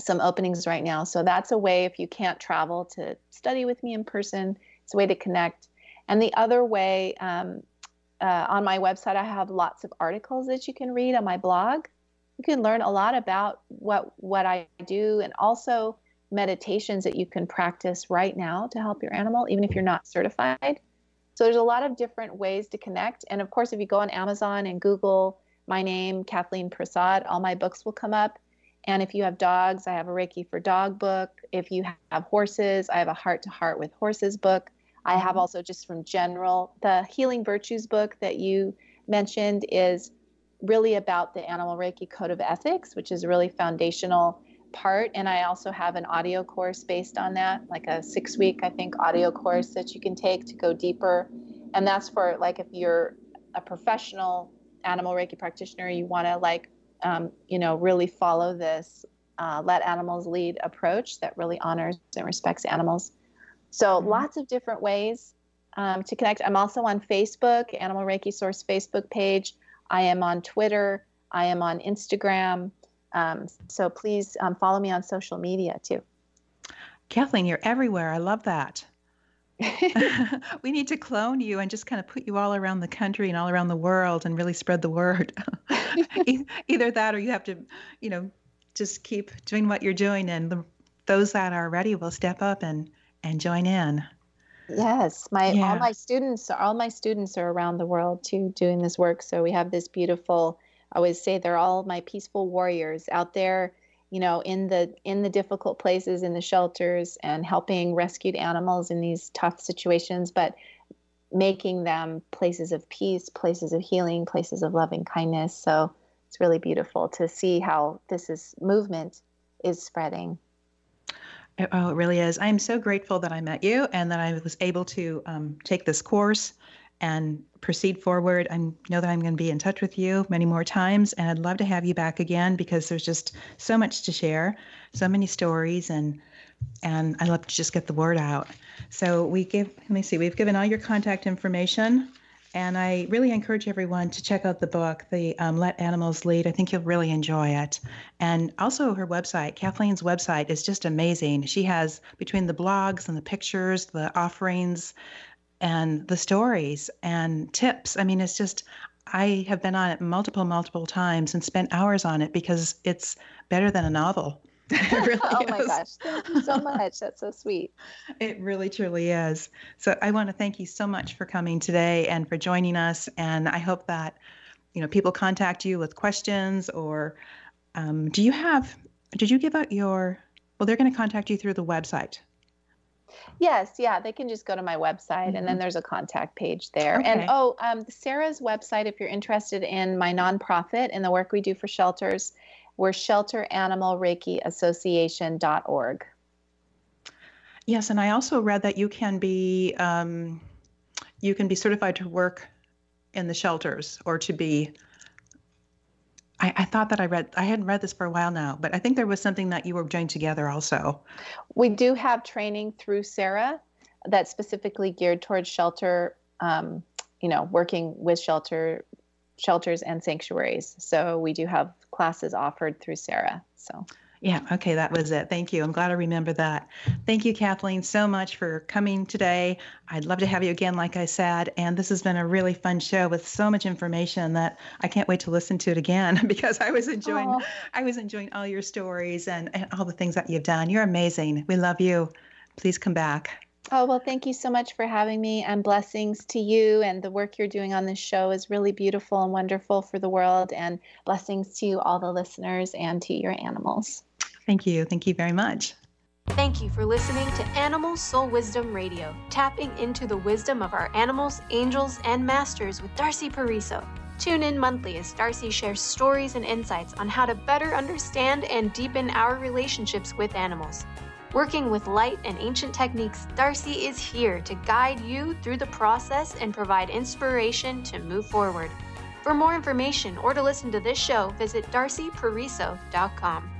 some openings right now. So that's a way if you can't travel to study with me in person, it's a way to connect. And the other way, um, uh, on my website, I have lots of articles that you can read on my blog. You can learn a lot about what what I do, and also meditations that you can practice right now to help your animal, even if you're not certified. So there's a lot of different ways to connect. And of course, if you go on Amazon and Google my name, Kathleen Prasad, all my books will come up. And if you have dogs, I have a Reiki for dog book. If you have horses, I have a heart to heart with horses book. I have mm-hmm. also just from general, the Healing Virtues book that you mentioned is really about the Animal Reiki Code of Ethics, which is really foundational part and i also have an audio course based on that like a six week i think audio course that you can take to go deeper. And that's for like if you're a professional animal reiki practitioner you want to like um, you know really follow this uh, let animals lead approach that really honors and respects animals. So mm-hmm. lots of different ways um, to connect. I'm also on facebook animal reiki source facebook page. I am on twitter. I am on instagram um, so please um, follow me on social media too. Kathleen, you're everywhere. I love that. we need to clone you and just kind of put you all around the country and all around the world and really spread the word. Either that or you have to, you know, just keep doing what you're doing and the, those that are ready will step up and and join in. Yes, my yeah. all my students all my students are around the world too doing this work. So we have this beautiful I always say they're all my peaceful warriors out there, you know, in the in the difficult places in the shelters and helping rescued animals in these tough situations, but making them places of peace, places of healing, places of loving kindness. So it's really beautiful to see how this is movement is spreading. Oh, it really is. I am so grateful that I met you and that I was able to um, take this course and proceed forward. I know that I'm going to be in touch with you many more times, and I'd love to have you back again because there's just so much to share, so many stories, and and I love to just get the word out. So we give. Let me see. We've given all your contact information, and I really encourage everyone to check out the book, the um, Let Animals Lead. I think you'll really enjoy it, and also her website. Kathleen's website is just amazing. She has between the blogs and the pictures, the offerings and the stories and tips. I mean, it's just, I have been on it multiple, multiple times and spent hours on it because it's better than a novel. Really oh my gosh. Thank you so much. That's so sweet. It really, truly is. So I want to thank you so much for coming today and for joining us. And I hope that, you know, people contact you with questions or um, do you have, did you give out your, well, they're going to contact you through the website. Yes, yeah, they can just go to my website mm-hmm. and then mm-hmm. there's a contact page there. Okay. And oh, um, SARA's website, if you're interested in my nonprofit and the work we do for shelters, we're shelteranimalreikiassociation.org. Yes, and I also read that you can be um, you can be certified to work in the shelters or to be I, I, thought that I read, I hadn't read this for a while now, but I think there was something that you were doing together also. We do have training through SARA that's specifically geared towards shelter, um, you know, working with shelter shelters and sanctuaries. So we do have classes offered through SARA. So yeah, okay, that was it. Thank you. I'm glad I remember that. Thank you, Kathleen, so much for coming today. I'd love to have you again, like I said. And this has been a really fun show with so much information that I can't wait to listen to it again because I was enjoying Aww. I was enjoying all your stories and, and all the things that you've done. You're amazing. We love you. Please come back. Oh, well, thank you so much for having me and blessings to you. And the work you're doing on this show is really beautiful and wonderful for the world. And blessings to all the listeners, and to your animals. Thank you. Thank you very much. Thank you for listening to Animal Soul Wisdom Radio, tapping into the wisdom of our animals, angels, and masters with Darcy Pariso. Tune in monthly as Darcy shares stories and insights on how to better understand and deepen our relationships with animals. Working with light and ancient techniques, Darcy is here to guide you through the process and provide inspiration to move forward. For more information or to listen to this show, visit darcypariso.com